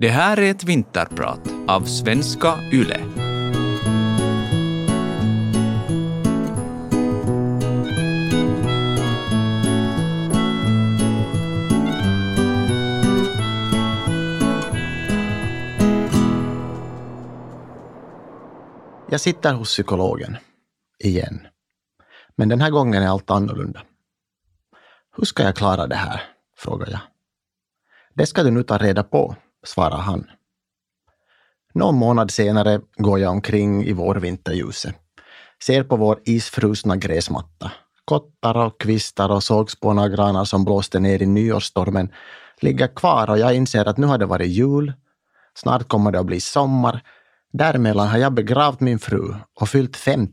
Det här är ett vinterprat av svenska YLE. Jag sitter hos psykologen. Igen. Men den här gången är allt annorlunda. Hur ska jag klara det här? frågar jag. Det ska du nu ta reda på, svarar han. Någon månad senare går jag omkring i vårvinterljuset. Ser på vår isfrusna gräsmatta. Kottar och kvistar och sågspåna granar som blåste ner i nyårsstormen ligger kvar och jag inser att nu har det varit jul. Snart kommer det att bli sommar. Däremellan har jag begravt min fru och fyllt 50.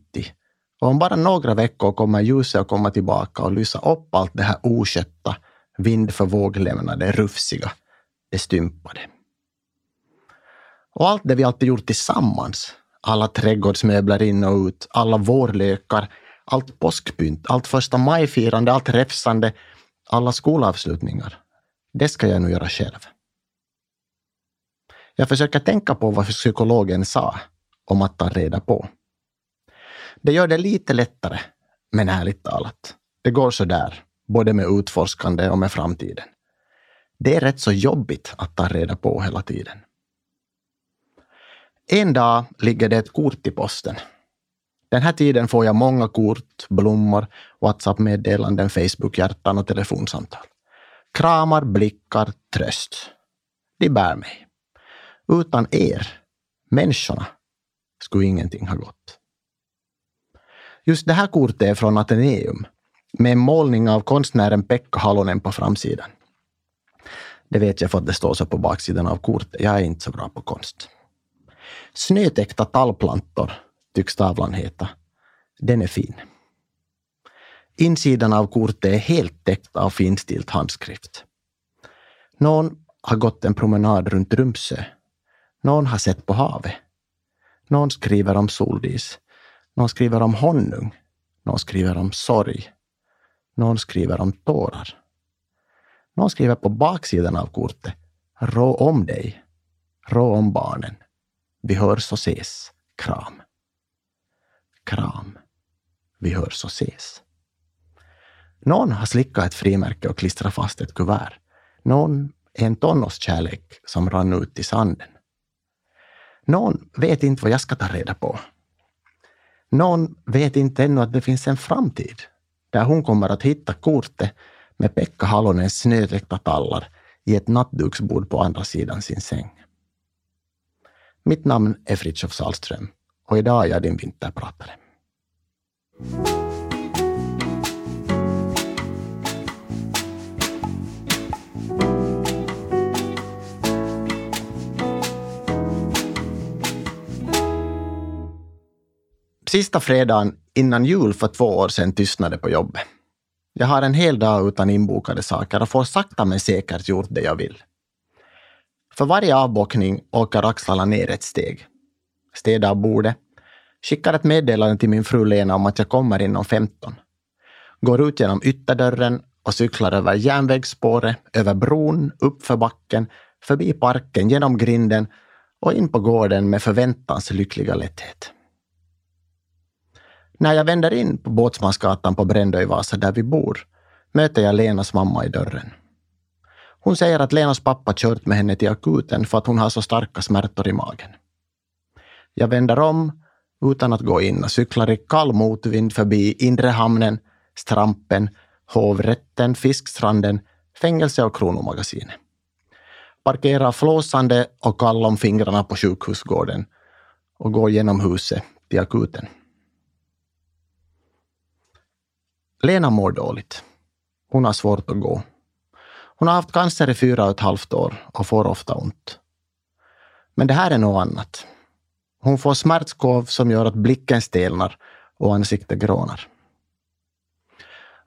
Och om bara några veckor kommer ljuset att komma tillbaka och lysa upp allt det här oskötta, vindförvåglämnade, rufsiga, det stympade. Och allt det vi alltid gjort tillsammans, alla trädgårdsmöbler in och ut, alla vårlökar, allt påskpynt, allt första majfirande, allt räfsande, alla skolavslutningar. Det ska jag nu göra själv. Jag försöker tänka på vad psykologen sa om att ta reda på. Det gör det lite lättare, men ärligt talat, det går så där, både med utforskande och med framtiden. Det är rätt så jobbigt att ta reda på hela tiden. En dag ligger det ett kort i posten. Den här tiden får jag många kort, blommor, WhatsApp-meddelanden, Facebook-hjärtan och telefonsamtal. Kramar, blickar, tröst. De bär mig. Utan er, människorna, skulle ingenting ha gått. Just det här kortet är från Ateneum med en målning av konstnären Pekka Halonen på framsidan. Det vet jag för att det står så på baksidan av kortet. Jag är inte så bra på konst. Snötäckta tallplantor tycks tavlan heta. Den är fin. Insidan av kortet är helt täckt av finstilt handskrift. Någon har gått en promenad runt Rumsö. Någon har sett på havet. Någon skriver om soldis. Någon skriver om honung. Någon skriver om sorg. Någon skriver om tårar. Någon skriver på baksidan av kortet. Rå om dig. Rå om barnen. Vi hörs och ses. Kram. Kram. Vi hörs och ses. Någon har slickat ett frimärke och klistrat fast ett kuvert. Någon är en tonårskärlek som rann ut i sanden. Någon vet inte vad jag ska ta reda på. Någon vet inte ännu att det finns en framtid där hon kommer att hitta kortet med Pekka Halonens snötäckta tallar i ett nattduksbord på andra sidan sin säng. Mitt namn är Fritiof Salström och idag är jag din vinterpratare. Sista fredagen innan jul för två år sedan tystnade på jobbet. Jag har en hel dag utan inbokade saker och får sakta men säkert gjort det jag vill. För varje avbockning åker axlarna ner ett steg. Städar bordet. Skickar ett meddelande till min fru Lena om att jag kommer inom 15. Går ut genom ytterdörren och cyklar över järnvägsspåret, över bron, uppför backen, förbi parken, genom grinden och in på gården med förväntans lyckliga lätthet. När jag vänder in på Båtsmansgatan på Brändö i Vasa där vi bor möter jag Lenas mamma i dörren. Hon säger att Lenas pappa kört med henne till akuten för att hon har så starka smärtor i magen. Jag vänder om utan att gå in och cyklar i kall motvind förbi Inre hamnen, Strampen, Hovrätten, Fiskstranden, fängelse och Kronomagasinet. Parkerar flåsande och kall om fingrarna på sjukhusgården och går genom huset till akuten. Lena mår dåligt. Hon har svårt att gå. Hon har haft cancer i fyra och ett halvt år och får ofta ont. Men det här är något annat. Hon får smärtskov som gör att blicken stelnar och ansiktet grånar.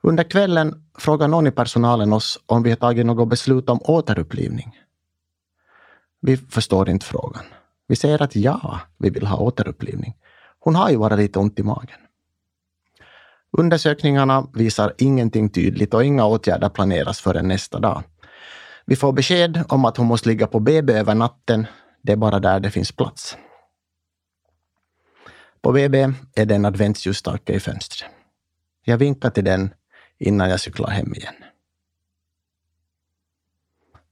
Under kvällen frågar någon i personalen oss om vi har tagit något beslut om återupplivning. Vi förstår inte frågan. Vi säger att ja, vi vill ha återupplivning. Hon har ju bara lite ont i magen. Undersökningarna visar ingenting tydligt och inga åtgärder planeras förrän nästa dag. Vi får besked om att hon måste ligga på BB över natten. Det är bara där det finns plats. På BB är det en adventsljusstake i fönstret. Jag vinkar till den innan jag cyklar hem igen.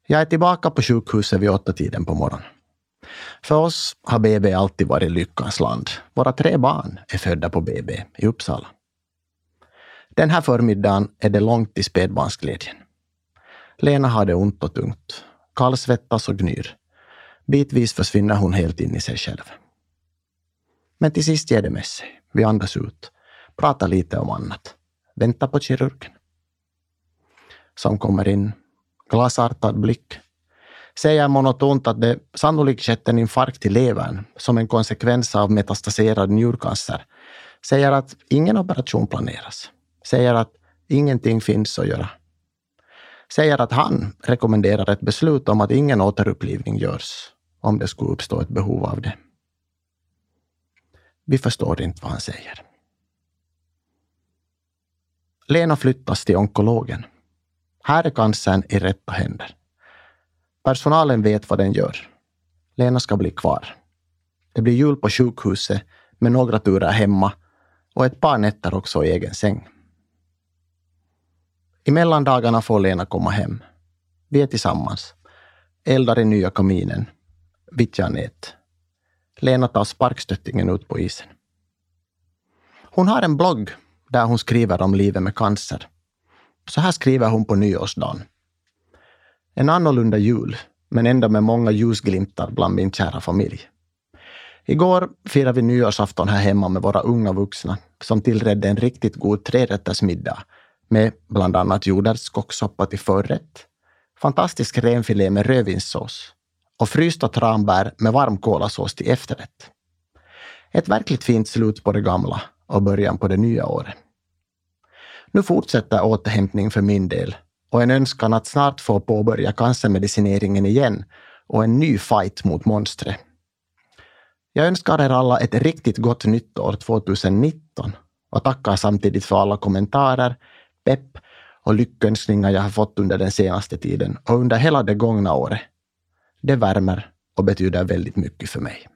Jag är tillbaka på sjukhuset vid åtta tiden på morgonen. För oss har BB alltid varit lyckans land. Våra tre barn är födda på BB i Uppsala. Den här förmiddagen är det långt till spädbarnsglädjen. Lena har det ont och tungt, kallsvettas och gnyr. Bitvis försvinner hon helt in i sig själv. Men till sist ger det med sig. Vi andas ut, pratar lite om annat, väntar på kirurgen. Som kommer in, glasartad blick, säger monotont att det sannolikt skett en infarkt i levern som en konsekvens av metastaserad njurcancer. Säger att ingen operation planeras. Säger att ingenting finns att göra. Säger att han rekommenderar ett beslut om att ingen återupplivning görs om det skulle uppstå ett behov av det. Vi förstår inte vad han säger. Lena flyttas till onkologen. Här är cancern i rätta händer. Personalen vet vad den gör. Lena ska bli kvar. Det blir jul på sjukhuset med några turer hemma och ett par nätter också i egen säng. I mellandagarna får Lena komma hem. Vi är tillsammans. Eldar i nya kaminen. Vittjar nät. Lena tar sparkstöttingen ut på isen. Hon har en blogg där hon skriver om livet med cancer. Så här skriver hon på nyårsdagen. En annorlunda jul, men ändå med många ljusglimtar bland min kära familj. Igår firade vi nyårsafton här hemma med våra unga vuxna som tillredde en riktigt god trerättersmiddag med bland annat jordärtskockssoppa till förrätt, fantastisk renfilé med rödvinssås och frysta tranbär med varm kolasås till efterrätt. Ett verkligt fint slut på det gamla och början på det nya året. Nu fortsätter återhämtning för min del och en önskan att snart få påbörja cancermedicineringen igen och en ny fight mot monstret. Jag önskar er alla ett riktigt gott nytt år 2019 och tackar samtidigt för alla kommentarer, pepp och lyckönskningar jag har fått under den senaste tiden och under hela det gångna året. Det värmer och betyder väldigt mycket för mig.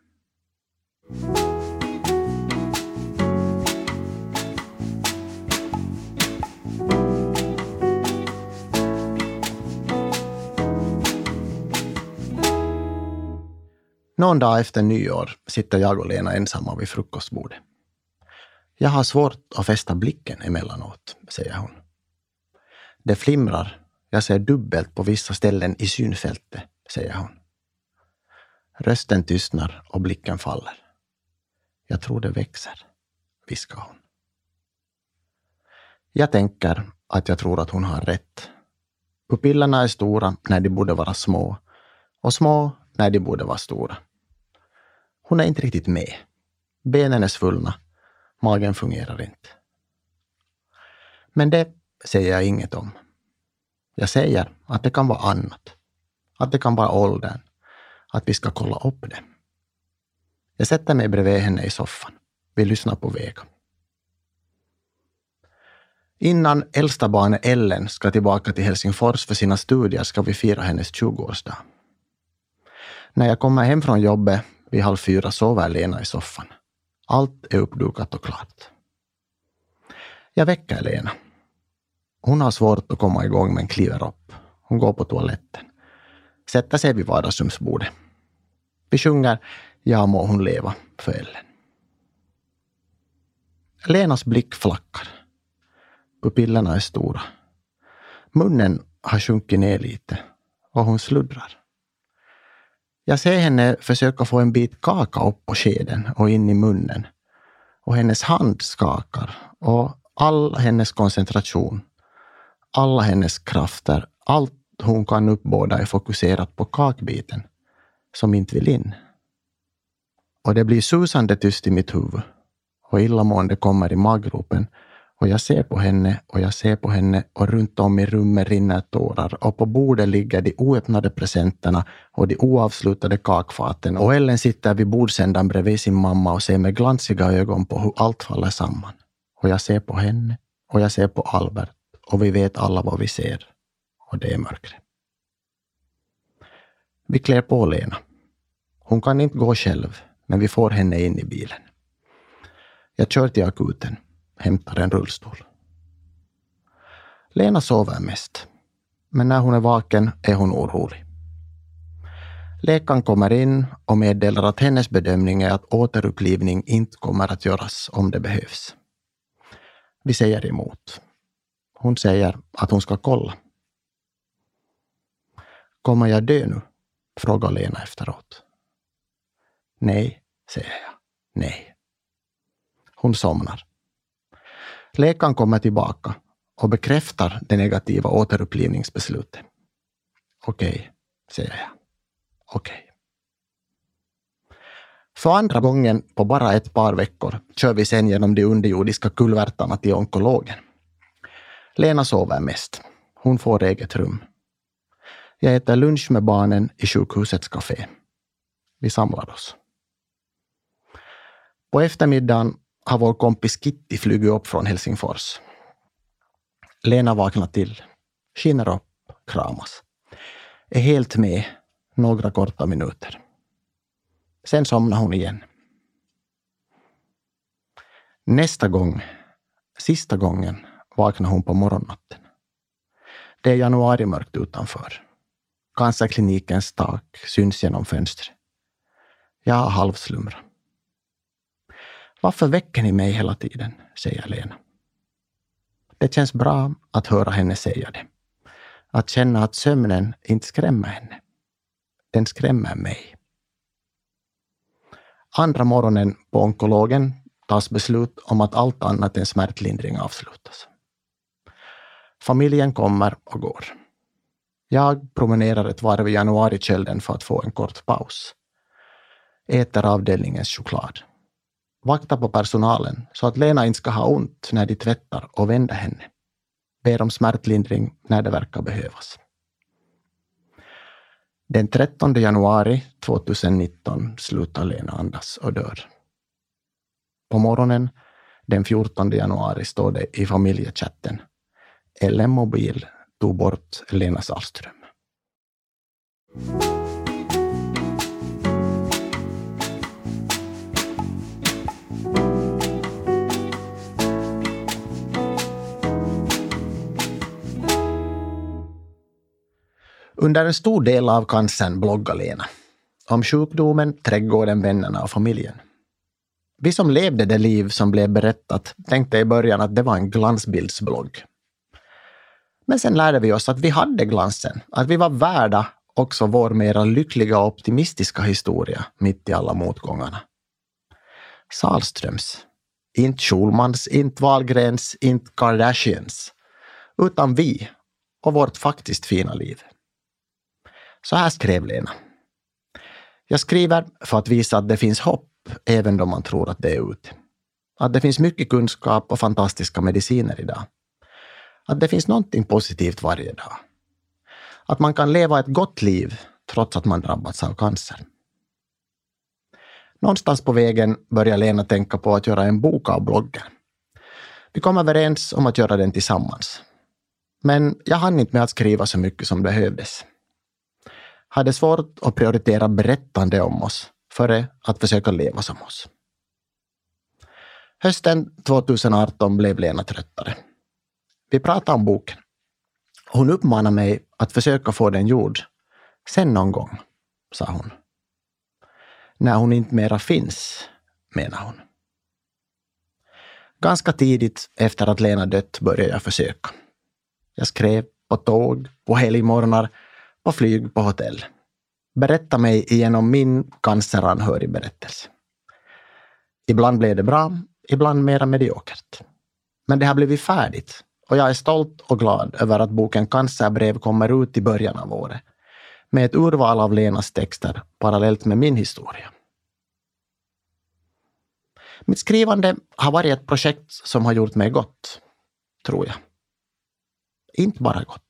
Någon dag efter nyår sitter jag och Lena ensamma vid frukostbordet. Jag har svårt att fästa blicken emellanåt, säger hon. Det flimrar. Jag ser dubbelt på vissa ställen i synfältet, säger hon. Rösten tystnar och blicken faller. Jag tror det växer, viskar hon. Jag tänker att jag tror att hon har rätt. Pupillerna är stora när de borde vara små och små när de borde vara stora. Hon är inte riktigt med. Benen är svullna. Magen fungerar inte. Men det säger jag inget om. Jag säger att det kan vara annat. Att det kan vara åldern. Att vi ska kolla upp det. Jag sätter mig bredvid henne i soffan. Vi lyssnar på Vega. Innan äldsta barnet Ellen ska tillbaka till Helsingfors för sina studier ska vi fira hennes 20-årsdag. När jag kommer hem från jobbet vid halv fyra sover Lena i soffan. Allt är uppdukat och klart. Jag väcker Lena. Hon har svårt att komma igång men kliver upp. Hon går på toaletten. Sätter sig vid vardagsrumsbordet. Vi sjunger Ja må hon leva för Ellen. Lenas blick flackar. Pupillerna är stora. Munnen har sjunkit ner lite och hon sluddrar. Jag ser henne försöka få en bit kaka upp på skeden och in i munnen. Och hennes hand skakar och all hennes koncentration, alla hennes krafter, allt hon kan uppbåda är fokuserat på kakbiten som inte vill in. Och det blir susande tyst i mitt huvud och illamående kommer i maggropen och jag ser på henne och jag ser på henne och runt om i rummet rinner tårar och på bordet ligger de oöppnade presenterna och de oavslutade kakfaten och Ellen sitter vid bordsändan bredvid sin mamma och ser med glansiga ögon på hur allt faller samman. Och jag ser på henne och jag ser på Albert och vi vet alla vad vi ser. Och det är mörkret. Vi klär på Lena. Hon kan inte gå själv, men vi får henne in i bilen. Jag kör till akuten, hämtar en rullstol. Lena sover mest, men när hon är vaken är hon orolig. Läkaren kommer in och meddelar att hennes bedömning är att återupplivning inte kommer att göras om det behövs. Vi säger emot. Hon säger att hon ska kolla. Kommer jag dö nu? frågar Lena efteråt. Nej, säger jag. Nej. Hon somnar. Läkaren kommer tillbaka och bekräftar det negativa återupplivningsbeslutet. Okej, säger jag. Okej. För andra gången på bara ett par veckor kör vi sen genom de underjordiska kulvertarna till onkologen. Lena sover mest. Hon får eget rum. Jag äter lunch med barnen i sjukhusets café. Vi samlar oss. På eftermiddagen har vår kompis Kitty flugit upp från Helsingfors. Lena vaknar till, skiner upp, kramas. Är helt med några korta minuter. Sen somnar hon igen. Nästa gång, sista gången, vaknar hon på morgonnatten. Det är januarimörkt utanför. Cancerklinikens tak syns genom fönstret. Jag har halvslumrat. Varför väcker ni mig hela tiden? säger Lena. Det känns bra att höra henne säga det. Att känna att sömnen inte skrämmer henne. Den skrämmer mig. Andra morgonen på onkologen tas beslut om att allt annat än smärtlindring avslutas. Familjen kommer och går. Jag promenerar ett varv i januarikölden för att få en kort paus. Äter avdelningens choklad. Vaktar på personalen så att Lena inte ska ha ont när de tvättar och vänder henne. Ber om smärtlindring när det verkar behövas. Den 13 januari 2019 slutar Lena andas och dör. På morgonen den 14 januari står det i familjechatten eller Mobil tog bort Lena Sahlström. Under en stor del av cancern bloggar Lena. Om sjukdomen, trädgården, vännerna och familjen. Vi som levde det liv som blev berättat tänkte i början att det var en glansbildsblogg. Men sen lärde vi oss att vi hade glansen, att vi var värda också vår mera lyckliga och optimistiska historia mitt i alla motgångarna. Salströms. Inte Schulmans, inte Wahlgrens, inte Kardashians. Utan vi och vårt faktiskt fina liv. Så här skrev Lena. Jag skriver för att visa att det finns hopp även då man tror att det är ute. Att det finns mycket kunskap och fantastiska mediciner idag. Att det finns någonting positivt varje dag. Att man kan leva ett gott liv trots att man drabbats av cancer. Någonstans på vägen börjar Lena tänka på att göra en bok av bloggen. Vi kom överens om att göra den tillsammans. Men jag hann inte med att skriva så mycket som behövdes hade svårt att prioritera berättande om oss före att försöka leva som oss. Hösten 2018 blev Lena tröttare. Vi pratade om boken. Hon uppmanade mig att försöka få den gjord. Sen någon gång, sa hon. När hon inte mera finns, menar hon. Ganska tidigt efter att Lena dött började jag försöka. Jag skrev på tåg, på helgmorgnar på flyg, på hotell. Berätta mig igenom min canceranhörig berättelse. Ibland blev det bra, ibland mera mediokert. Men det har blivit färdigt och jag är stolt och glad över att boken Cancerbrev kommer ut i början av året med ett urval av Lenas texter parallellt med min historia. Mitt skrivande har varit ett projekt som har gjort mig gott, tror jag. Inte bara gott.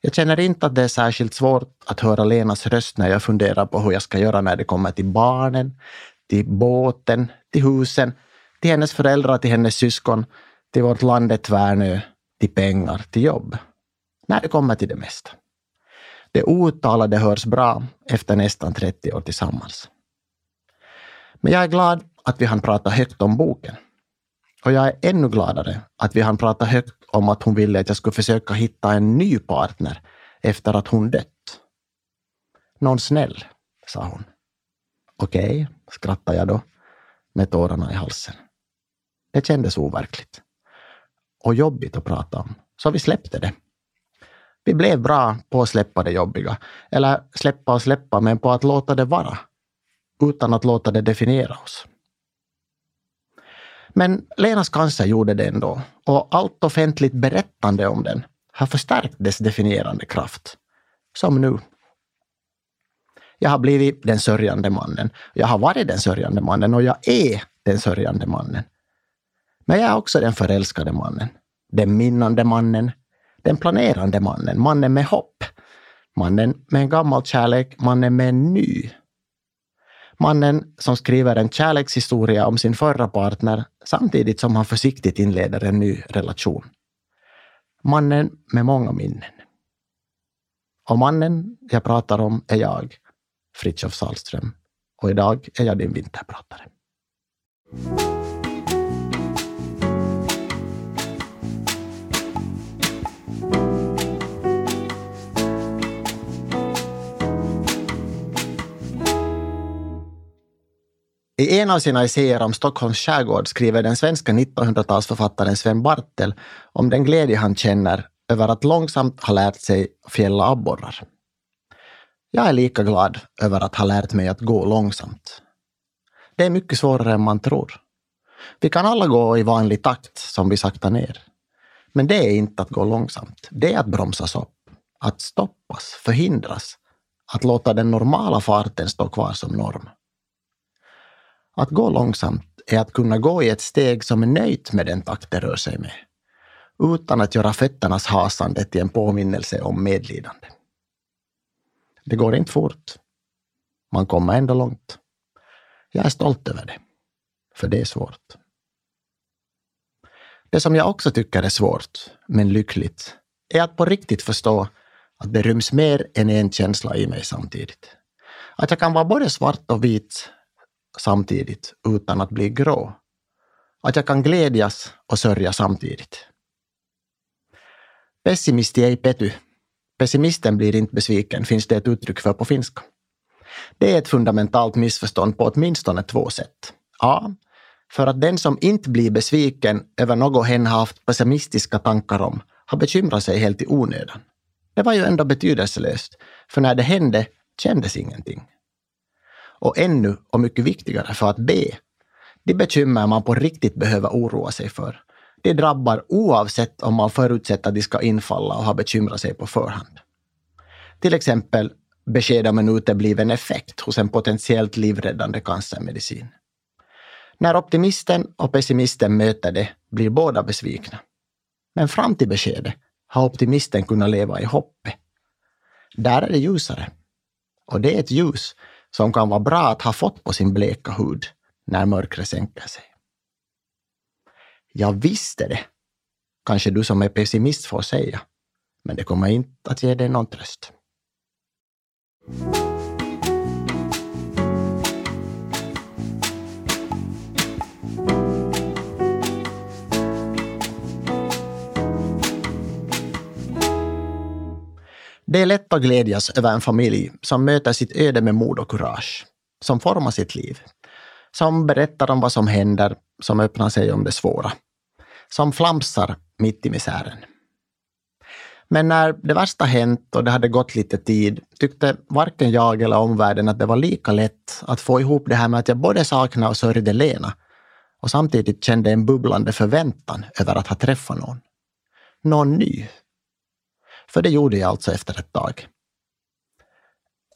Jag känner inte att det är särskilt svårt att höra Lenas röst när jag funderar på hur jag ska göra när det kommer till barnen, till båten, till husen, till hennes föräldrar, till hennes syskon, till vårt land Tvärnö, till pengar, till jobb. När det kommer till det mesta. Det outtalade hörs bra efter nästan 30 år tillsammans. Men jag är glad att vi hann prata högt om boken. Och jag är ännu gladare att vi hann prata högt om att hon ville att jag skulle försöka hitta en ny partner efter att hon dött. Någon snäll, sa hon. Okej, okay, skrattade jag då med tårarna i halsen. Det kändes overkligt och jobbigt att prata om, så vi släppte det. Vi blev bra på att släppa det jobbiga, eller släppa och släppa, men på att låta det vara, utan att låta det definiera oss. Men Lenas cancer gjorde det ändå och allt offentligt berättande om den har förstärkt dess definierande kraft. Som nu. Jag har blivit den sörjande mannen. Jag har varit den sörjande mannen och jag är den sörjande mannen. Men jag är också den förälskade mannen. Den minnande mannen. Den planerande mannen. Mannen med hopp. Mannen med en gammal kärlek. Mannen med en ny. Mannen som skriver en kärlekshistoria om sin förra partner samtidigt som han försiktigt inleder en ny relation. Mannen med många minnen. Och mannen jag pratar om är jag, Fritiof Salström. Och idag är jag din vinterpratare. I en av sina essäer om Stockholms skärgård skriver den svenska 1900-talsförfattaren Sven Bartel om den glädje han känner över att långsamt ha lärt sig fjälla abborrar. Jag är lika glad över att ha lärt mig att gå långsamt. Det är mycket svårare än man tror. Vi kan alla gå i vanlig takt som vi saktar ner. Men det är inte att gå långsamt. Det är att bromsas upp. Att stoppas, förhindras. Att låta den normala farten stå kvar som norm. Att gå långsamt är att kunna gå i ett steg som är nöjt med den takt det rör sig med, utan att göra fötternas hasande till en påminnelse om medlidande. Det går inte fort. Man kommer ändå långt. Jag är stolt över det, för det är svårt. Det som jag också tycker är svårt, men lyckligt, är att på riktigt förstå att det ryms mer än en känsla i mig samtidigt. Att jag kan vara både svart och vit samtidigt utan att bli grå. Att jag kan glädjas och sörja samtidigt. Pessimisti ei pety. Pessimisten blir inte besviken, finns det ett uttryck för på finska. Det är ett fundamentalt missförstånd på åtminstone två sätt. A. För att den som inte blir besviken över något hen har haft pessimistiska tankar om har bekymrat sig helt i onödan. Det var ju ändå betydelselöst, för när det hände kändes ingenting. Och ännu, och mycket viktigare, för att B. De bekymmer man på riktigt behöver oroa sig för. Det drabbar oavsett om man förutsätter att de ska infalla och har bekymrat sig på förhand. Till exempel besked om en utebliven effekt hos en potentiellt livräddande cancermedicin. När optimisten och pessimisten möter det blir båda besvikna. Men fram till beskedet har optimisten kunnat leva i hoppet. Där är det ljusare. Och det är ett ljus som kan vara bra att ha fått på sin bleka hud när mörkret sänker sig. Jag visste det, kanske du som är pessimist får säga, men det kommer inte att ge dig någon tröst. Det är lätt att glädjas över en familj som möter sitt öde med mod och kurage, som formar sitt liv, som berättar om vad som händer, som öppnar sig om det svåra, som flamsar mitt i misären. Men när det värsta hänt och det hade gått lite tid tyckte varken jag eller omvärlden att det var lika lätt att få ihop det här med att jag både saknade och sörjde Lena och samtidigt kände en bubblande förväntan över att ha träffat någon. Någon ny, för det gjorde jag alltså efter ett tag.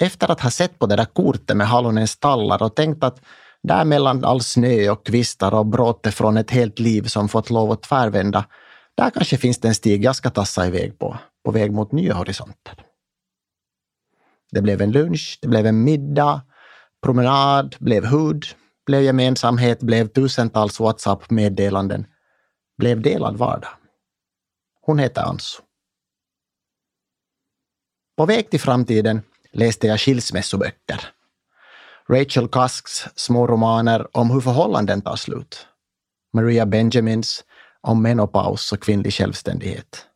Efter att ha sett på det där kortet med hallonens tallar och tänkt att där mellan all snö och kvistar och bråte från ett helt liv som fått lov att tvärvända, där kanske finns det en stig jag ska tassa iväg på, på väg mot nya horisonter. Det blev en lunch, det blev en middag, promenad, blev hud, blev gemensamhet, blev tusentals WhatsApp-meddelanden, blev delad vardag. Hon heter Ansu. På väg till framtiden läste jag skilsmässoböcker. Rachel Cusks små romaner om hur förhållanden tar slut. Maria Benjamins om menopaus och kvinnlig självständighet.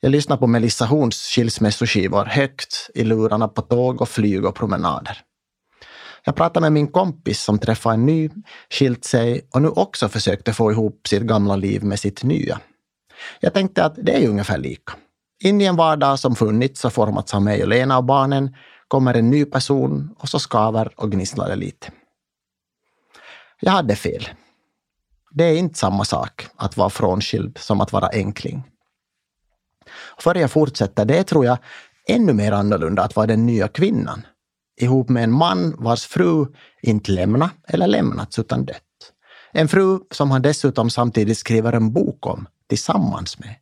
Jag lyssnar på Melissa Horns skilsmässoskivor högt i lurarna på tåg och flyg och promenader. Jag pratade med min kompis som träffade en ny, skilt sig och nu också försökte få ihop sitt gamla liv med sitt nya. Jag tänkte att det är ungefär lika. In i en vardag som funnits och formats av mig och Lena och barnen kommer en ny person och så skaver och gnisslar det lite. Jag hade fel. Det är inte samma sak att vara frånskild som att vara enkling. Före jag fortsätter, det är tror jag ännu mer annorlunda att vara den nya kvinnan ihop med en man vars fru inte lämnat eller lämnats utan dött. En fru som han dessutom samtidigt skriver en bok om tillsammans med.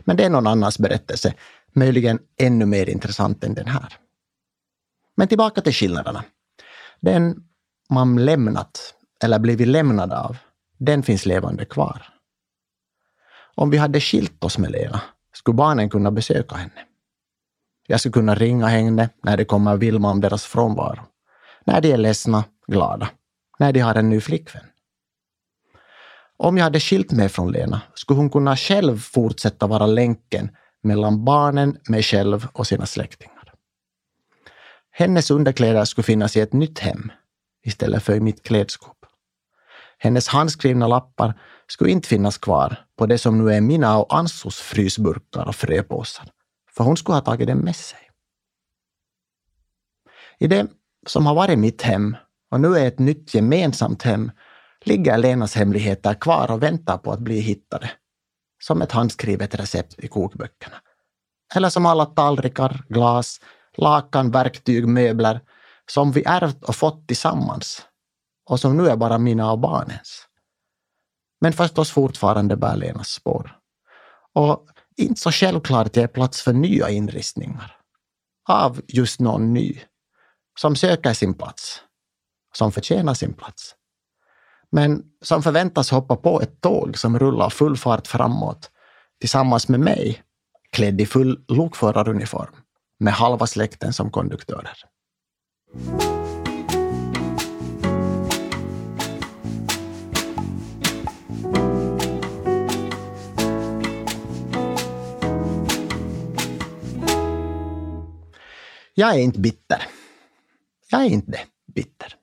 Men det är någon annans berättelse, möjligen ännu mer intressant än den här. Men tillbaka till skillnaderna. Den man lämnat eller blivit lämnad av, den finns levande kvar. Om vi hade skilt oss med Lena skulle barnen kunna besöka henne. Jag skulle kunna ringa henne när det kommer Vilma om deras frånvaro. När de är ledsna, glada. När de har en ny flickvän. Om jag hade skilt mig från Lena skulle hon kunna själv fortsätta vara länken mellan barnen, mig själv och sina släktingar. Hennes underkläder skulle finnas i ett nytt hem istället för i mitt klädskåp. Hennes handskrivna lappar skulle inte finnas kvar på det som nu är mina och Ansos frysburkar och fröpåsar, för hon skulle ha tagit dem med sig. I det som har varit mitt hem och nu är ett nytt gemensamt hem ligger Lenas hemligheter kvar och väntar på att bli hittade. Som ett handskrivet recept i kokböckerna. Eller som alla tallrikar, glas, lakan, verktyg, möbler som vi ärvt och fått tillsammans och som nu är bara mina och barnens. Men förstås fortfarande bär Lenas spår. Och inte så självklart ger plats för nya inristningar. Av just någon ny. Som söker sin plats. Som förtjänar sin plats. Men som förväntas hoppa på ett tåg som rullar full fart framåt tillsammans med mig, klädd i full lokföraruniform, med halva släkten som konduktörer. Jag är inte bitter. Jag är inte bitter.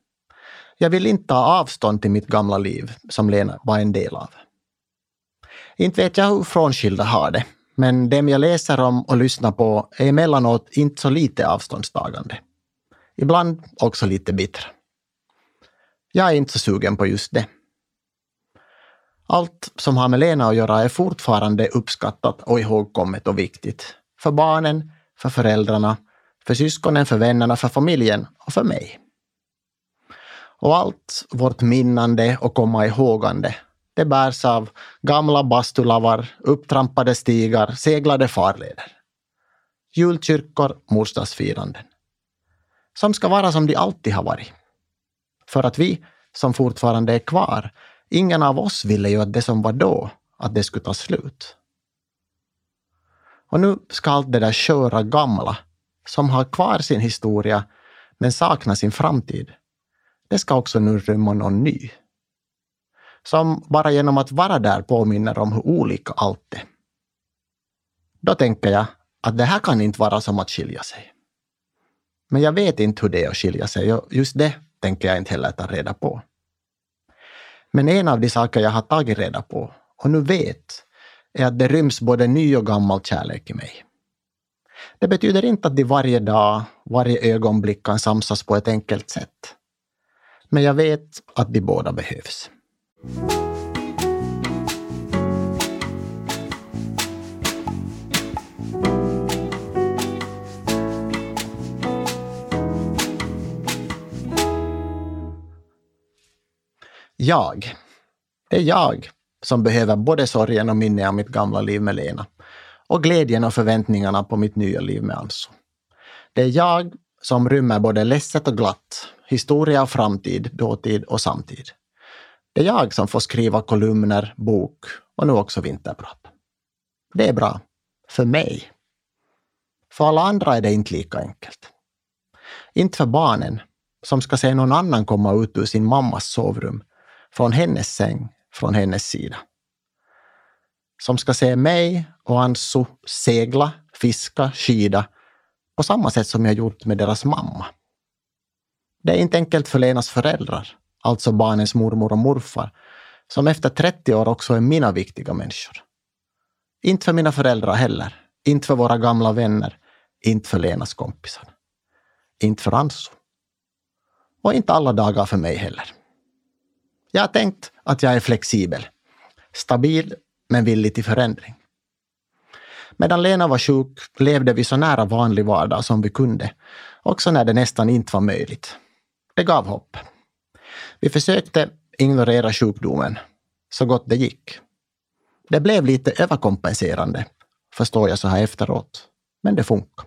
Jag vill inte ta avstånd till mitt gamla liv som Lena var en del av. Inte vet jag hur frånskilda har det, men dem jag läser om och lyssnar på är emellanåt inte så lite avståndstagande. Ibland också lite bitter. Jag är inte så sugen på just det. Allt som har med Lena att göra är fortfarande uppskattat och ihågkommet och viktigt. För barnen, för föräldrarna, för syskonen, för vännerna, för familjen och för mig. Och allt vårt minnande och komma ihågande, det bärs av gamla bastulavar, upptrampade stigar, seglade farleder. Julkyrkor, morsdagsfiranden. Som ska vara som de alltid har varit. För att vi, som fortfarande är kvar, ingen av oss ville ju att det som var då, att det skulle ta slut. Och nu ska allt det där sköra gamla, som har kvar sin historia men saknar sin framtid, det ska också nu rymma någon ny. Som bara genom att vara där påminner om hur olika allt är. Då tänker jag att det här kan inte vara som att skilja sig. Men jag vet inte hur det är att skilja sig och just det tänker jag inte heller ta reda på. Men en av de saker jag har tagit reda på och nu vet är att det ryms både ny och gammal kärlek i mig. Det betyder inte att de varje dag, varje ögonblick kan samsas på ett enkelt sätt. Men jag vet att de båda behövs. Jag. Det är jag som behöver både sorgen och minnet av mitt gamla liv med Lena och glädjen och förväntningarna på mitt nya liv med Anso. Det är jag som rymmer både ledset och glatt, historia och framtid, dåtid och samtid. Det är jag som får skriva kolumner, bok och nu också vinterprat. Det är bra. För mig. För alla andra är det inte lika enkelt. Inte för barnen, som ska se någon annan komma ut ur sin mammas sovrum, från hennes säng, från hennes sida. Som ska se mig och Ansu segla, fiska, skida på samma sätt som jag gjort med deras mamma. Det är inte enkelt för Lenas föräldrar, alltså barnens mormor och morfar, som efter 30 år också är mina viktiga människor. Inte för mina föräldrar heller, inte för våra gamla vänner, inte för Lenas kompisar. Inte för Anso. Och inte alla dagar för mig heller. Jag har tänkt att jag är flexibel, stabil men villig till förändring. Medan Lena var sjuk levde vi så nära vanlig vardag som vi kunde, också när det nästan inte var möjligt. Det gav hopp. Vi försökte ignorera sjukdomen så gott det gick. Det blev lite överkompenserande, förstår jag så här efteråt, men det funkar.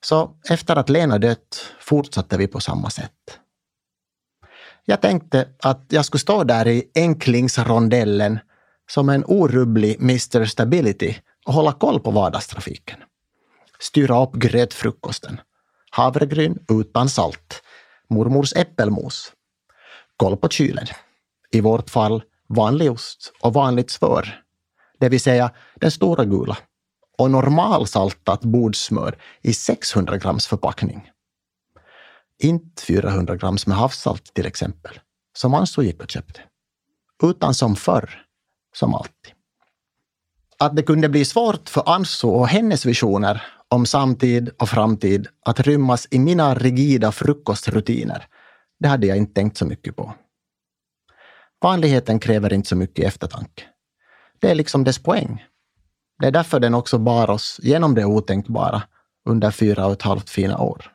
Så efter att Lena dött fortsatte vi på samma sätt. Jag tänkte att jag skulle stå där i enklingsrondellen som en orubblig Mr Stability och hålla koll på vardagstrafiken. Styra upp grötfrukosten. Havregryn utan salt. Mormors äppelmos. Koll på kylen. I vårt fall vanlig ost och vanligt smör. Det vill säga den stora gula. Och normalsaltat bordsmör i 600 grams förpackning. Inte 400 grams med havssalt till exempel, som man så gick och köpte. Utan som förr, som alltid. Att det kunde bli svårt för Anso och hennes visioner om samtid och framtid att rymmas i mina rigida frukostrutiner, det hade jag inte tänkt så mycket på. Vanligheten kräver inte så mycket eftertanke. Det är liksom dess poäng. Det är därför den också bar oss genom det otänkbara under fyra och ett halvt fina år.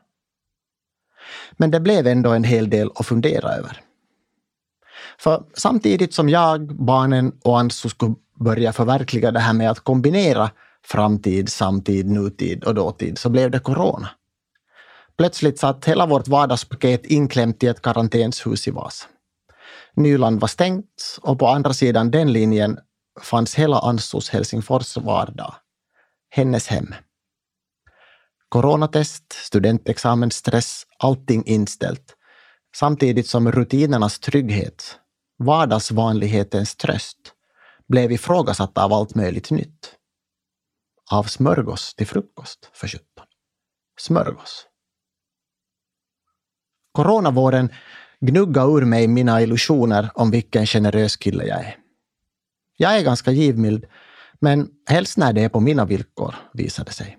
Men det blev ändå en hel del att fundera över. För samtidigt som jag, barnen och Anso skulle börja förverkliga det här med att kombinera framtid, samtid, nutid och dåtid så blev det corona. Plötsligt satt hela vårt vardagspaket inklämt i ett karantänshus i Vasa. Nyland var stängt och på andra sidan den linjen fanns hela Ansos Helsingfors vardag. Hennes hem. Coronatest, studentexamensstress, allting inställt. Samtidigt som rutinernas trygghet, vardagsvanlighetens tröst, blev ifrågasatta av allt möjligt nytt. Av smörgås till frukost, för sjutton. Smörgås. Coronavåren gnugga ur mig mina illusioner om vilken generös kille jag är. Jag är ganska givmild, men helst när det är på mina villkor, visade sig.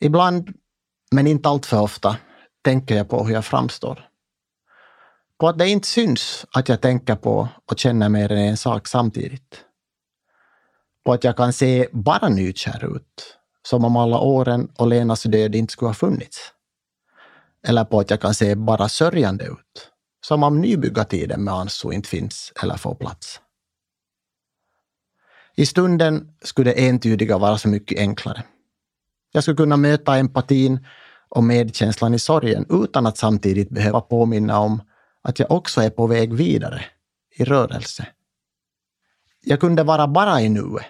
Ibland, men inte alltför ofta, tänker jag på hur jag framstår. På att det inte syns att jag tänker på och känner mer än en sak samtidigt. På att jag kan se bara nykär ut, som om alla åren och Lenas död inte skulle ha funnits. Eller på att jag kan se bara sörjande ut, som om nybyggartiden med Anso inte finns eller får plats. I stunden skulle det entydiga vara så mycket enklare. Jag skulle kunna möta empatin och medkänslan i sorgen utan att samtidigt behöva påminna om att jag också är på väg vidare, i rörelse. Jag kunde vara bara i nuet,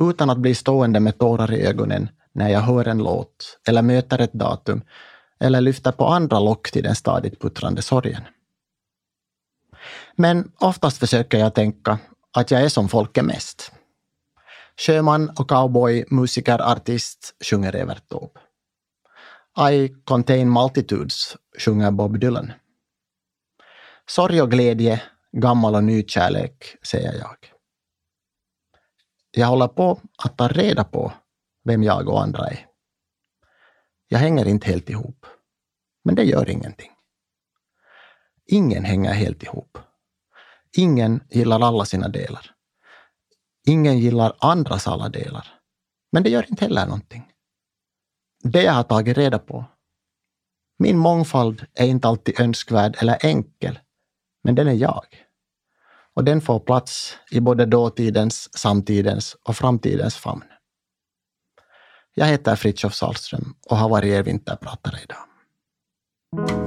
utan att bli stående med tårar i ögonen när jag hör en låt eller möter ett datum eller lyfter på andra lock till den stadigt puttrande sorgen. Men oftast försöker jag tänka att jag är som folk är mest. Sjöman och cowboy, musiker, artist sjunger Evert Taube. I contain multitudes sjunger Bob Dylan. Sorg och glädje, gammal och ny kärlek, säger jag. Jag håller på att ta reda på vem jag och andra är. Jag hänger inte helt ihop. Men det gör ingenting. Ingen hänger helt ihop. Ingen gillar alla sina delar. Ingen gillar andras alla delar. Men det gör inte heller någonting. Det jag har tagit reda på. Min mångfald är inte alltid önskvärd eller enkel, men den är jag. Och den får plats i både dåtidens, samtidens och framtidens famn. Jag heter Fritiof Salström och har varit er vinterpratare idag.